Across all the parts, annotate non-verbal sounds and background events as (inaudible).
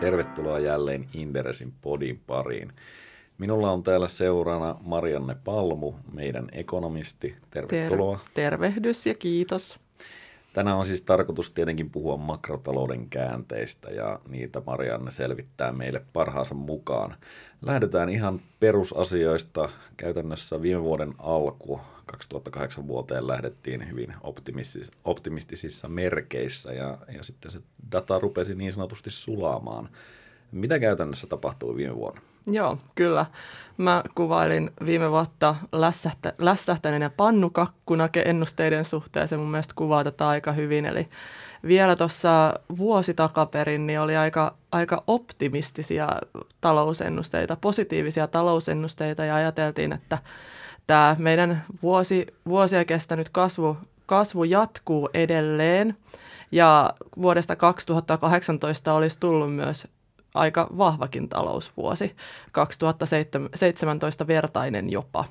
Tervetuloa jälleen Inderesin podin pariin. Minulla on täällä seurana Marianne Palmu, meidän ekonomisti. Tervetuloa. Ter- tervehdys ja kiitos. Tänään on siis tarkoitus tietenkin puhua makrotalouden käänteistä ja niitä Marianne selvittää meille parhaansa mukaan. Lähdetään ihan perusasioista. Käytännössä viime vuoden alku 2008 vuoteen lähdettiin hyvin optimistis- optimistisissa merkeissä ja, ja sitten se data rupesi niin sanotusti sulaamaan. Mitä käytännössä tapahtui viime vuonna? Joo, kyllä. Mä kuvailin viime vuotta lässähtä, lässähtäneenä pannukakkuna ennusteiden suhteen. Se mun mielestä kuvaa tätä aika hyvin. Eli vielä tuossa vuosi takaperin niin oli aika, aika optimistisia talousennusteita, positiivisia talousennusteita ja ajateltiin, että tämä meidän vuosi, vuosia kestänyt kasvu, kasvu jatkuu edelleen. Ja vuodesta 2018 olisi tullut myös aika vahvakin talousvuosi, 2017 vertainen jopa.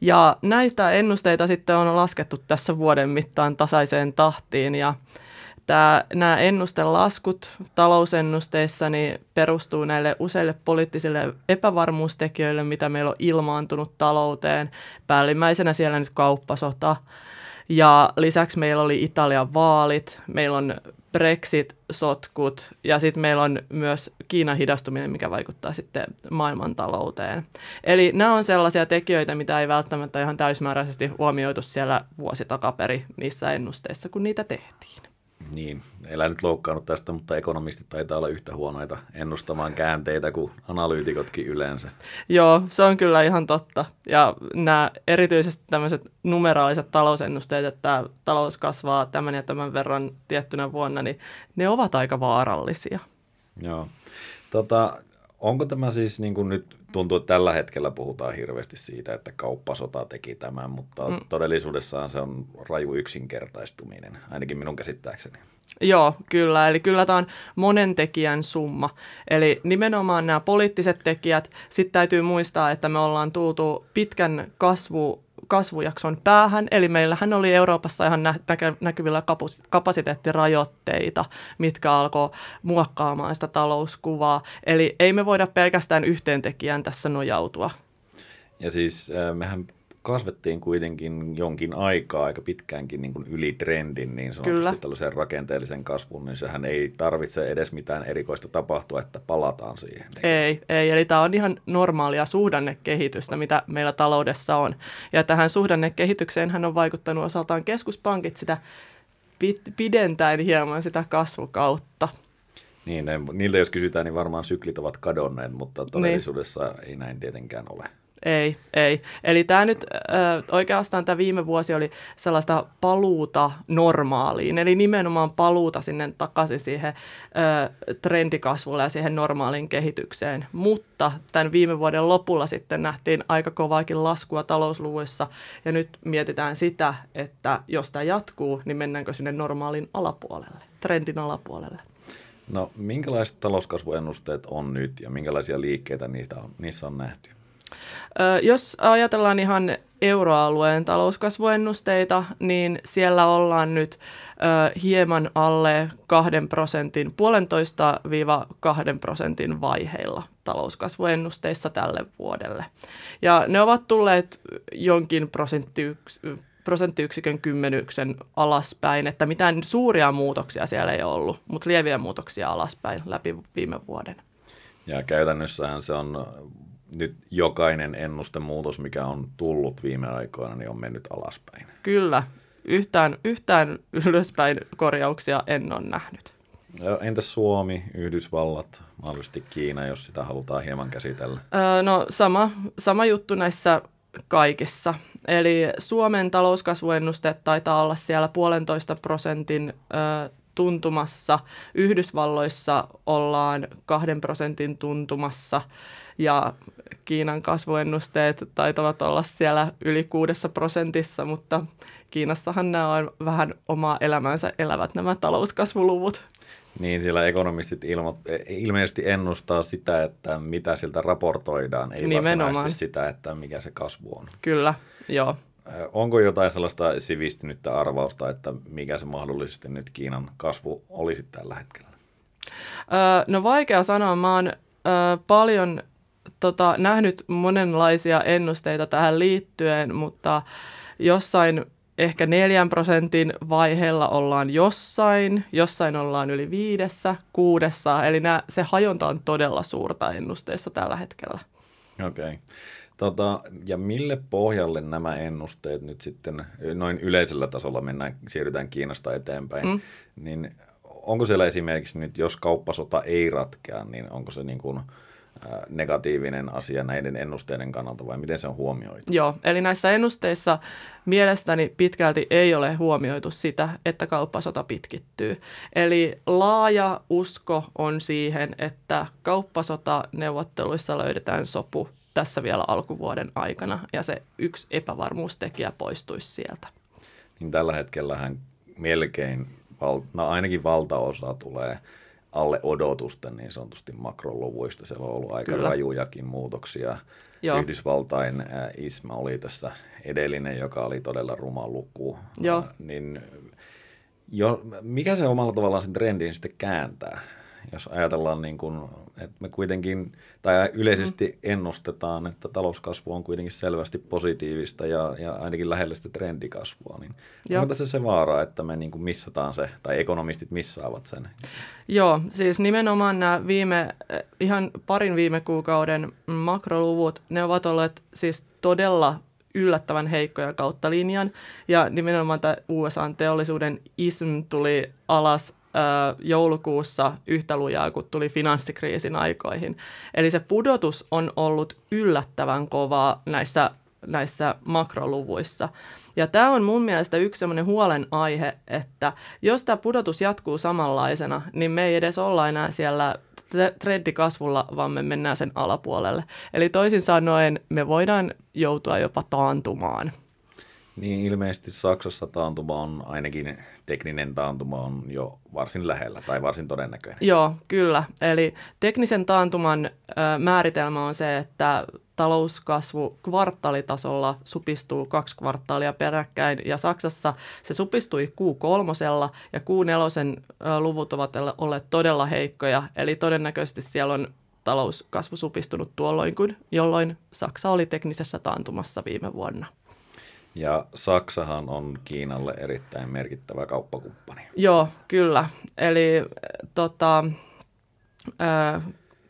Ja näistä ennusteita sitten on laskettu tässä vuoden mittaan tasaiseen tahtiin ja tämä, nämä ennustelaskut talousennusteissa niin perustuu näille useille poliittisille epävarmuustekijöille, mitä meillä on ilmaantunut talouteen. Päällimmäisenä siellä nyt kauppasota, ja lisäksi meillä oli Italian vaalit, meillä on Brexit-sotkut ja sitten meillä on myös Kiinan hidastuminen, mikä vaikuttaa sitten maailmantalouteen. Eli nämä on sellaisia tekijöitä, mitä ei välttämättä ihan täysmääräisesti huomioitu siellä vuosi takaperi niissä ennusteissa, kun niitä tehtiin. Niin, elää nyt loukkaannut tästä, mutta ekonomistit taitaa olla yhtä huonoita ennustamaan käänteitä kuin analyytikotkin yleensä. Joo, se on kyllä ihan totta. Ja nämä erityisesti tämmöiset numeraaliset talousennusteet, että talous kasvaa tämän ja tämän verran tiettynä vuonna, niin ne ovat aika vaarallisia. Joo. Tota, onko tämä siis niin kuin nyt tuntuu, että tällä hetkellä puhutaan hirveästi siitä, että kauppasota teki tämän, mutta mm. todellisuudessaan se on raju yksinkertaistuminen, ainakin minun käsittääkseni. Joo, kyllä. Eli kyllä tämä on monen tekijän summa. Eli nimenomaan nämä poliittiset tekijät. Sitten täytyy muistaa, että me ollaan tultu pitkän kasvu kasvujakson päähän. Eli meillähän oli Euroopassa ihan nä- näkyvillä kapasiteettirajoitteita, mitkä alkoi muokkaamaan sitä talouskuvaa. Eli ei me voida pelkästään yhteen tekijään tässä nojautua. Ja siis äh, mehän kasvettiin kuitenkin jonkin aikaa, aika pitkäänkin niin kuin yli trendin niin sanotusti Kyllä. tällaisen rakenteellisen kasvun, niin sehän ei tarvitse edes mitään erikoista tapahtua, että palataan siihen. Ei, ei, eli tämä on ihan normaalia suhdannekehitystä, mitä meillä taloudessa on. Ja tähän suhdannekehitykseen hän on vaikuttanut osaltaan keskuspankit sitä pidentäen hieman sitä kasvukautta. Niin, ne, niiltä jos kysytään, niin varmaan syklit ovat kadonneet, mutta niin. todellisuudessa niin. ei näin tietenkään ole. Ei, ei. Eli tämä nyt äh, oikeastaan tämä viime vuosi oli sellaista paluuta normaaliin, eli nimenomaan paluuta sinne takaisin siihen äh, trendikasvulle ja siihen normaaliin kehitykseen. Mutta tämän viime vuoden lopulla sitten nähtiin aika kovaakin laskua talousluvuissa ja nyt mietitään sitä, että jos tämä jatkuu, niin mennäänkö sinne normaalin alapuolelle, trendin alapuolelle. No minkälaiset talouskasvuennusteet on nyt ja minkälaisia liikkeitä niitä on, niissä on nähty? Jos ajatellaan ihan euroalueen talouskasvuennusteita, niin siellä ollaan nyt hieman alle 2 prosentin, puolentoista viiva 2 prosentin vaiheilla talouskasvuennusteissa tälle vuodelle. Ja ne ovat tulleet jonkin prosenttiyks, prosenttiyksikön kymmenyksen alaspäin, että mitään suuria muutoksia siellä ei ollut, mutta lieviä muutoksia alaspäin läpi viime vuoden. Ja käytännössähän se on nyt jokainen ennustemuutos, mikä on tullut viime aikoina, niin on mennyt alaspäin. Kyllä. Yhtään, yhtään ylöspäin korjauksia en ole nähnyt. Ja entäs Suomi, Yhdysvallat, mahdollisesti Kiina, jos sitä halutaan hieman käsitellä? Öö, no sama, sama juttu näissä kaikissa. Eli Suomen talouskasvuennuste taitaa olla siellä puolentoista prosentin ö, tuntumassa. Yhdysvalloissa ollaan kahden prosentin tuntumassa ja Kiinan kasvuennusteet taitavat olla siellä yli kuudessa prosentissa, mutta Kiinassahan nämä on vähän omaa elämänsä elävät nämä talouskasvuluvut. Niin, siellä ekonomistit ilmo- ilmeisesti ennustaa sitä, että mitä siltä raportoidaan, ei Nimenomaan. varsinaisesti sitä, että mikä se kasvu on. Kyllä, joo. Onko jotain sellaista sivistynyttä arvausta, että mikä se mahdollisesti nyt Kiinan kasvu olisi tällä hetkellä? no vaikea sanoa. Mä oon paljon tota, nähnyt monenlaisia ennusteita tähän liittyen, mutta jossain ehkä neljän prosentin vaiheella ollaan jossain, jossain ollaan yli viidessä, kuudessa, eli nää, se hajonta on todella suurta ennusteissa tällä hetkellä. Okei. Okay. Tota, ja mille pohjalle nämä ennusteet nyt sitten, noin yleisellä tasolla mennään, siirrytään Kiinasta eteenpäin, mm. niin onko siellä esimerkiksi nyt, jos kauppasota ei ratkea, niin onko se niin kuin, negatiivinen asia näiden ennusteiden kannalta vai miten se on huomioitu? Joo, eli näissä ennusteissa mielestäni pitkälti ei ole huomioitu sitä, että kauppasota pitkittyy. Eli laaja usko on siihen, että kauppasota neuvotteluissa löydetään sopu tässä vielä alkuvuoden aikana ja se yksi epävarmuustekijä poistuisi sieltä. Niin tällä hetkellähän melkein, no ainakin valtaosa tulee alle odotusten niin sanotusti makroluvuista. Siellä on ollut aika Kyllä. rajujakin muutoksia. Joo. Yhdysvaltain ää, ISMA oli tässä edellinen, joka oli todella ruma luku. Joo. Ää, niin jo, mikä se omalla tavallaan sen trendin sitten kääntää? Jos ajatellaan, niin kuin, että me kuitenkin, tai yleisesti mm. ennustetaan, että talouskasvu on kuitenkin selvästi positiivista ja, ja ainakin lähellä sitä trendikasvua, niin Joo. onko tässä se vaara, että me niin kuin missataan se, tai ekonomistit missaavat sen? Joo, siis nimenomaan nämä viime, ihan parin viime kuukauden makroluvut, ne ovat olleet siis todella yllättävän heikkoja kautta linjan. Ja nimenomaan tämä USA-teollisuuden ISM tuli alas joulukuussa yhtä lujaa kuin tuli finanssikriisin aikoihin. Eli se pudotus on ollut yllättävän kovaa näissä, näissä makroluvuissa. Ja tämä on mun mielestä yksi sellainen huolenaihe, että jos tämä pudotus jatkuu samanlaisena, niin me ei edes olla enää siellä trendikasvulla, vaan me mennään sen alapuolelle. Eli toisin sanoen me voidaan joutua jopa taantumaan. Niin ilmeisesti Saksassa taantuma on, ainakin tekninen taantuma on jo varsin lähellä tai varsin todennäköinen. Joo, kyllä. Eli teknisen taantuman ö, määritelmä on se, että talouskasvu kvartaalitasolla supistuu kaksi kvartaalia peräkkäin ja Saksassa se supistui Q3 ja Q4 luvut ovat olleet todella heikkoja, eli todennäköisesti siellä on talouskasvu supistunut tuolloin, kun, jolloin Saksa oli teknisessä taantumassa viime vuonna. Ja Saksahan on Kiinalle erittäin merkittävä kauppakumppani. Joo, kyllä. Eli tota, ää,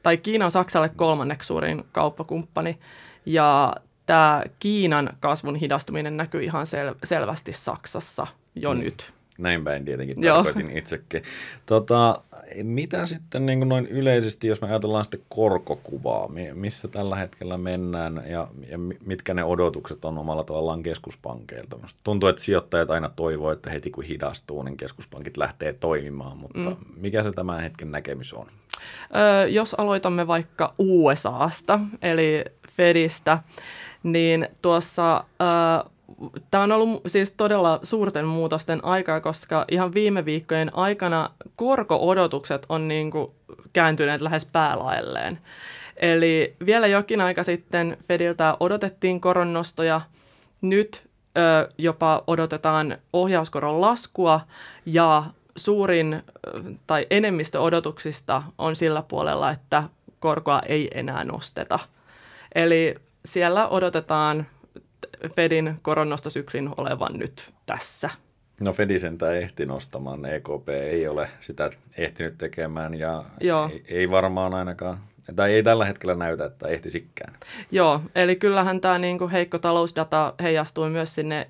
tai Kiina on Saksalle kolmanneksi suurin kauppakumppani. Ja tämä Kiinan kasvun hidastuminen näkyy ihan sel- selvästi Saksassa jo mm. nyt. Näin päin tietenkin tarkoitin itsekin. Tota, mitä sitten niin kuin noin yleisesti, jos me ajatellaan sitten korkokuvaa, missä tällä hetkellä mennään ja, ja mitkä ne odotukset on omalla tavallaan keskuspankeilta? Tuntuu, että sijoittajat aina toivoo, että heti kun hidastuu, niin keskuspankit lähtee toimimaan, mutta mm. mikä se tämän hetken näkemys on? Öö, jos aloitamme vaikka USAsta, eli Fedistä, niin tuossa... Öö, Tämä on ollut siis todella suurten muutosten aikaa, koska ihan viime viikkojen aikana korko-odotukset on niin kuin kääntyneet lähes päälaelleen. Eli vielä jokin aika sitten Fediltä odotettiin koronnostoja, nyt ö, jopa odotetaan ohjauskoron laskua ja suurin tai enemmistö odotuksista on sillä puolella, että korkoa ei enää nosteta. Eli siellä odotetaan Fedin koronnostosyklin olevan nyt tässä. No Fedi sentään ehti nostamaan, EKP ei ole sitä ehtinyt tekemään ja Joo. Ei, ei varmaan ainakaan, tai ei tällä hetkellä näytä, että ehtisikään. Joo, eli kyllähän tämä niin heikko talousdata heijastui myös sinne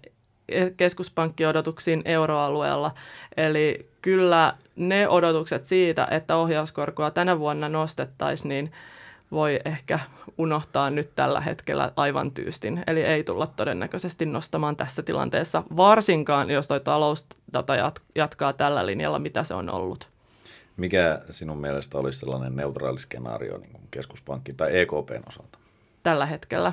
keskuspankkiodotuksiin euroalueella. Eli kyllä ne odotukset siitä, että ohjauskorkoa tänä vuonna nostettaisiin, niin voi ehkä unohtaa nyt tällä hetkellä aivan tyystin. Eli ei tulla todennäköisesti nostamaan tässä tilanteessa, varsinkaan jos tuo talousdata jatkaa tällä linjalla, mitä se on ollut. Mikä sinun mielestä olisi sellainen neutraali skenaario niin keskuspankki tai EKPn osalta? tällä hetkellä,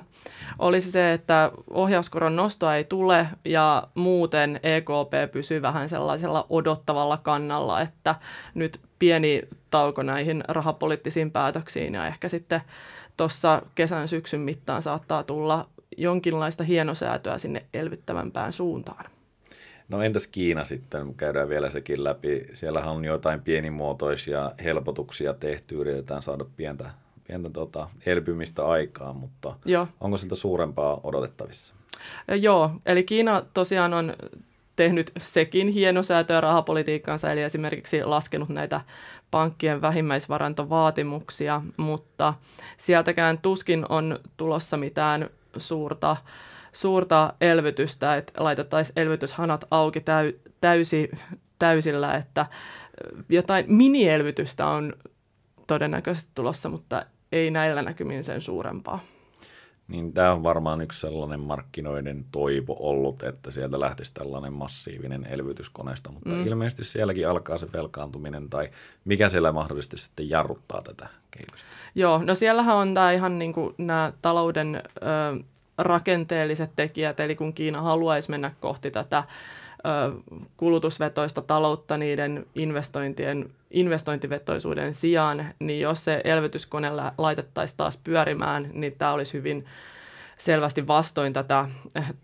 olisi se, että ohjauskoron nostoa ei tule ja muuten EKP pysyy vähän sellaisella odottavalla kannalla, että nyt pieni tauko näihin rahapoliittisiin päätöksiin ja ehkä sitten tuossa kesän syksyn mittaan saattaa tulla jonkinlaista hienosäätöä sinne elvyttävämpään suuntaan. No entäs Kiina sitten, käydään vielä sekin läpi. Siellähän on jotain pienimuotoisia helpotuksia tehty, yritetään saada pientä, pientä tota, elpymistä aikaan, mutta Joo. onko siltä suurempaa odotettavissa? Joo, eli Kiina tosiaan on tehnyt sekin hienosäätöä rahapolitiikkaansa, eli esimerkiksi laskenut näitä pankkien vähimmäisvarantovaatimuksia, mutta sieltäkään tuskin on tulossa mitään suurta, suurta elvytystä, että laitettaisiin elvytyshanat auki täy, täysi, täysillä, että jotain minielvytystä on todennäköisesti tulossa, mutta ei näillä näkymin sen suurempaa. Niin tämä on varmaan yksi sellainen markkinoiden toivo ollut, että sieltä lähtisi tällainen massiivinen elvytyskoneesta, mutta mm. ilmeisesti sielläkin alkaa se velkaantuminen tai mikä siellä mahdollisesti sitten jarruttaa tätä kehitystä? Joo, no siellähän on tämä ihan niin kuin nämä talouden ö, rakenteelliset tekijät, eli kun Kiina haluaisi mennä kohti tätä kulutusvetoista taloutta niiden investointien, investointivetoisuuden sijaan, niin jos se elvytyskone laitettaisiin taas pyörimään, niin tämä olisi hyvin selvästi vastoin tätä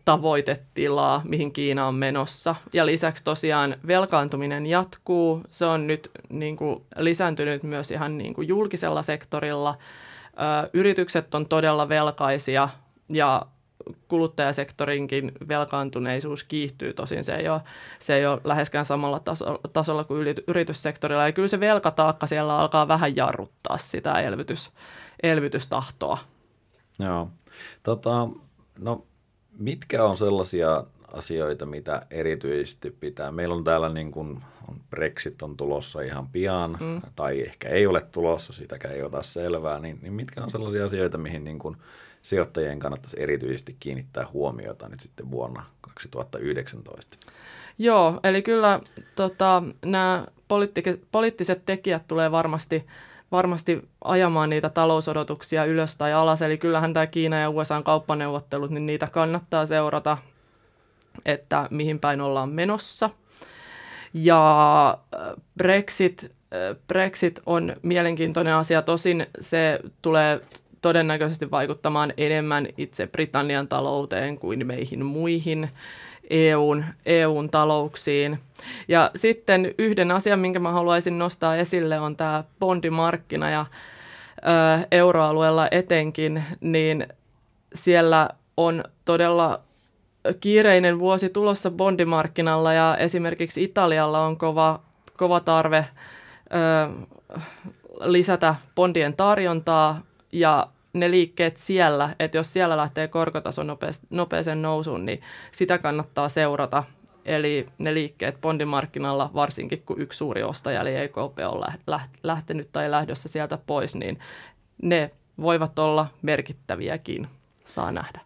tavoitetilaa, mihin Kiina on menossa. Ja lisäksi tosiaan velkaantuminen jatkuu. Se on nyt niin kuin, lisääntynyt myös ihan niin kuin, julkisella sektorilla. Yritykset on todella velkaisia ja kuluttajasektorinkin velkaantuneisuus kiihtyy, tosin se ei ole, se ei ole läheskään samalla taso, tasolla kuin yrityssektorilla. Ja kyllä se velkataakka siellä alkaa vähän jarruttaa sitä elvytys, elvytystahtoa. Joo. Tota, no, mitkä on sellaisia asioita, mitä erityisesti pitää? Meillä on täällä niin kuin, Brexit on tulossa ihan pian, mm. tai ehkä ei ole tulossa, sitäkään ei ota selvää, niin, niin mitkä on sellaisia asioita, mihin niin kuin sijoittajien kannattaisi erityisesti kiinnittää huomiota nyt sitten vuonna 2019? Joo, eli kyllä tota, nämä poliitti- poliittiset tekijät tulee varmasti, varmasti ajamaan niitä talousodotuksia ylös tai alas. Eli kyllähän tämä Kiina ja USA kauppaneuvottelut, niin niitä kannattaa seurata, että mihin päin ollaan menossa. Ja äh, Brexit, äh, Brexit on mielenkiintoinen asia. Tosin se tulee todennäköisesti vaikuttamaan enemmän itse Britannian talouteen kuin meihin muihin EUn, EUn talouksiin. Ja sitten yhden asian, minkä mä haluaisin nostaa esille, on tämä bondimarkkina ja ö, euroalueella etenkin, niin siellä on todella kiireinen vuosi tulossa bondimarkkinalla ja esimerkiksi Italialla on kova, kova tarve ö, lisätä bondien tarjontaa ja ne liikkeet siellä, että jos siellä lähtee korkotaso nopeeseen nousuun, niin sitä kannattaa seurata. Eli ne liikkeet bondimarkkinalla, varsinkin kun yksi suuri ostaja, eli EKP, on lähtenyt tai lähdössä sieltä pois, niin ne voivat olla merkittäviäkin, saa nähdä.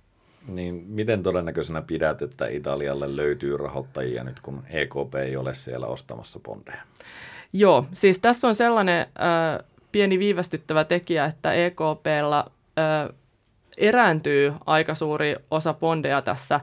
Niin miten todennäköisenä pidät, että Italialle löytyy rahoittajia nyt, kun EKP ei ole siellä ostamassa bondeja? Joo, siis tässä on sellainen äh, pieni viivästyttävä tekijä, että EKPlla ö, erääntyy aika suuri osa bondeja tässä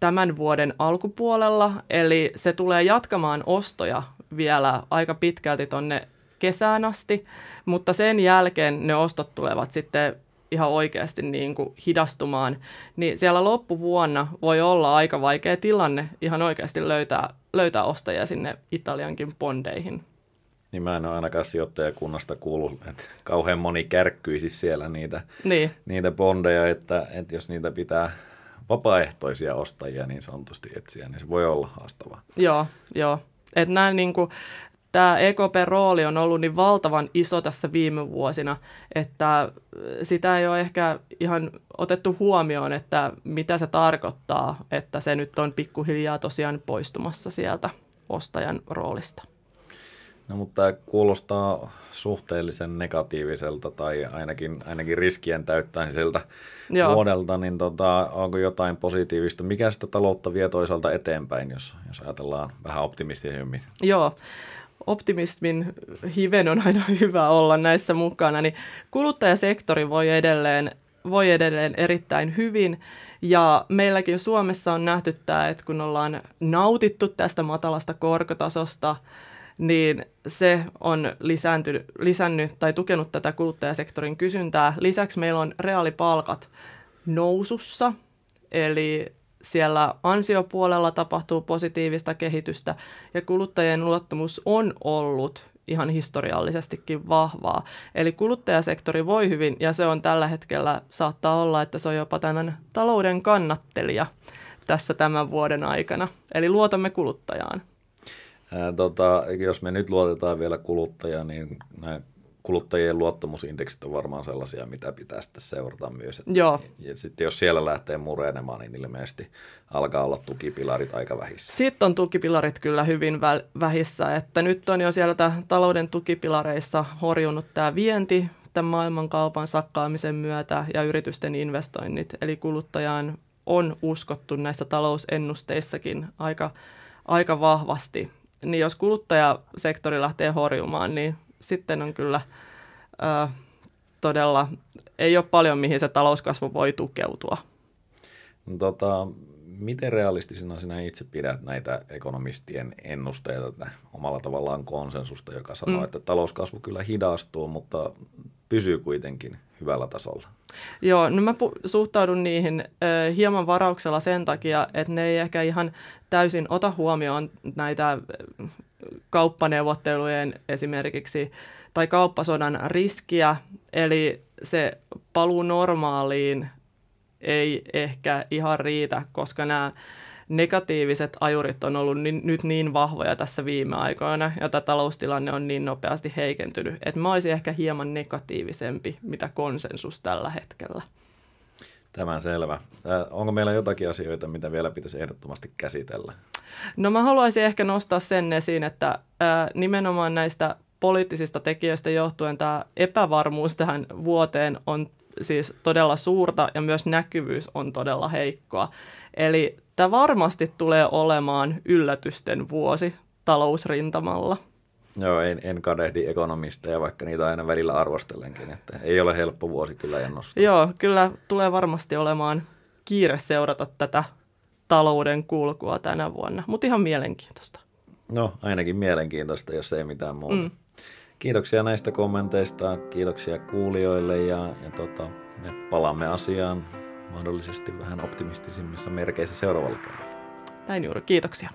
tämän vuoden alkupuolella, eli se tulee jatkamaan ostoja vielä aika pitkälti tonne kesään asti, mutta sen jälkeen ne ostot tulevat sitten ihan oikeasti niin kuin hidastumaan, niin siellä loppuvuonna voi olla aika vaikea tilanne ihan oikeasti löytää, löytää ostajia sinne Italiankin bondeihin niin mä en ole ainakaan sijoittajakunnasta kuullut, että kauhean moni kärkkyisi siellä niitä, niin. niitä bondeja, että, että jos niitä pitää vapaaehtoisia ostajia niin sanotusti etsiä, niin se voi olla haastavaa. Joo, joo. Että näin niin kuin, tämä EKP-rooli on ollut niin valtavan iso tässä viime vuosina, että sitä ei ole ehkä ihan otettu huomioon, että mitä se tarkoittaa, että se nyt on pikkuhiljaa tosiaan poistumassa sieltä ostajan roolista. No mutta tämä kuulostaa suhteellisen negatiiviselta tai ainakin, ainakin riskien täyttäiseltä Joo. vuodelta, niin tota, onko jotain positiivista? Mikä sitä taloutta vie toisaalta eteenpäin, jos, jos ajatellaan vähän optimistisemmin? Joo, optimismin hiven on aina (laughs) hyvä olla näissä mukana, niin kuluttajasektori voi edelleen, voi edelleen erittäin hyvin. Ja meilläkin Suomessa on nähty tämä, että kun ollaan nautittu tästä matalasta korkotasosta, niin se on lisännyt tai tukenut tätä kuluttajasektorin kysyntää. Lisäksi meillä on reaalipalkat nousussa, eli siellä ansiopuolella tapahtuu positiivista kehitystä ja kuluttajien luottamus on ollut ihan historiallisestikin vahvaa. Eli kuluttajasektori voi hyvin ja se on tällä hetkellä, saattaa olla, että se on jopa tämän talouden kannattelija tässä tämän vuoden aikana. Eli luotamme kuluttajaan. Ää, tota, jos me nyt luotetaan vielä kuluttajaan, niin nämä kuluttajien luottamusindeksit on varmaan sellaisia, mitä pitää sitten seurata myös. Joo. Ja sitten jos siellä lähtee murenemaan, niin ilmeisesti alkaa olla tukipilarit aika vähissä. Sitten on tukipilarit kyllä hyvin vähissä, että nyt on jo sieltä talouden tukipilareissa horjunut tämä vienti tämän maailmankaupan sakkaamisen myötä ja yritysten investoinnit. Eli kuluttajaan on uskottu näissä talousennusteissakin aika, aika vahvasti. Niin jos kuluttajasektori lähtee horjumaan, niin sitten on kyllä ö, todella, ei ole paljon mihin se talouskasvu voi tukeutua. No, tota, miten realistisena sinä itse pidät näitä ekonomistien ennusteita, että omalla tavallaan konsensusta, joka sanoo, mm. että talouskasvu kyllä hidastuu, mutta pysyy kuitenkin hyvällä tasolla? Joo, no mä pu- suhtaudun niihin ö, hieman varauksella sen takia, että ne ei ehkä ihan täysin ota huomioon näitä kauppaneuvottelujen esimerkiksi tai kauppasodan riskiä, eli se paluu normaaliin ei ehkä ihan riitä, koska nämä negatiiviset ajurit on ollut ni- nyt niin vahvoja tässä viime aikoina ja tämä taloustilanne on niin nopeasti heikentynyt, että mä olisin ehkä hieman negatiivisempi, mitä konsensus tällä hetkellä. Tämä selvä. Äh, onko meillä jotakin asioita, mitä vielä pitäisi ehdottomasti käsitellä? No mä haluaisin ehkä nostaa sen esiin, että äh, nimenomaan näistä poliittisista tekijöistä johtuen tämä epävarmuus tähän vuoteen on siis todella suurta ja myös näkyvyys on todella heikkoa. Eli tämä varmasti tulee olemaan yllätysten vuosi talousrintamalla. Joo, en, en kadehdi ekonomisteja, vaikka niitä aina välillä arvostelenkin, että ei ole helppo vuosi kyllä ennustaa. Joo, kyllä tulee varmasti olemaan kiire seurata tätä talouden kulkua tänä vuonna, mutta ihan mielenkiintoista. No, ainakin mielenkiintoista, jos ei mitään muuta. Mm. Kiitoksia näistä kommenteista, kiitoksia kuulijoille ja, ja tota, me palaamme asiaan mahdollisesti vähän optimistisimmissa merkeissä seuraavalla kerralla. Näin juuri, kiitoksia.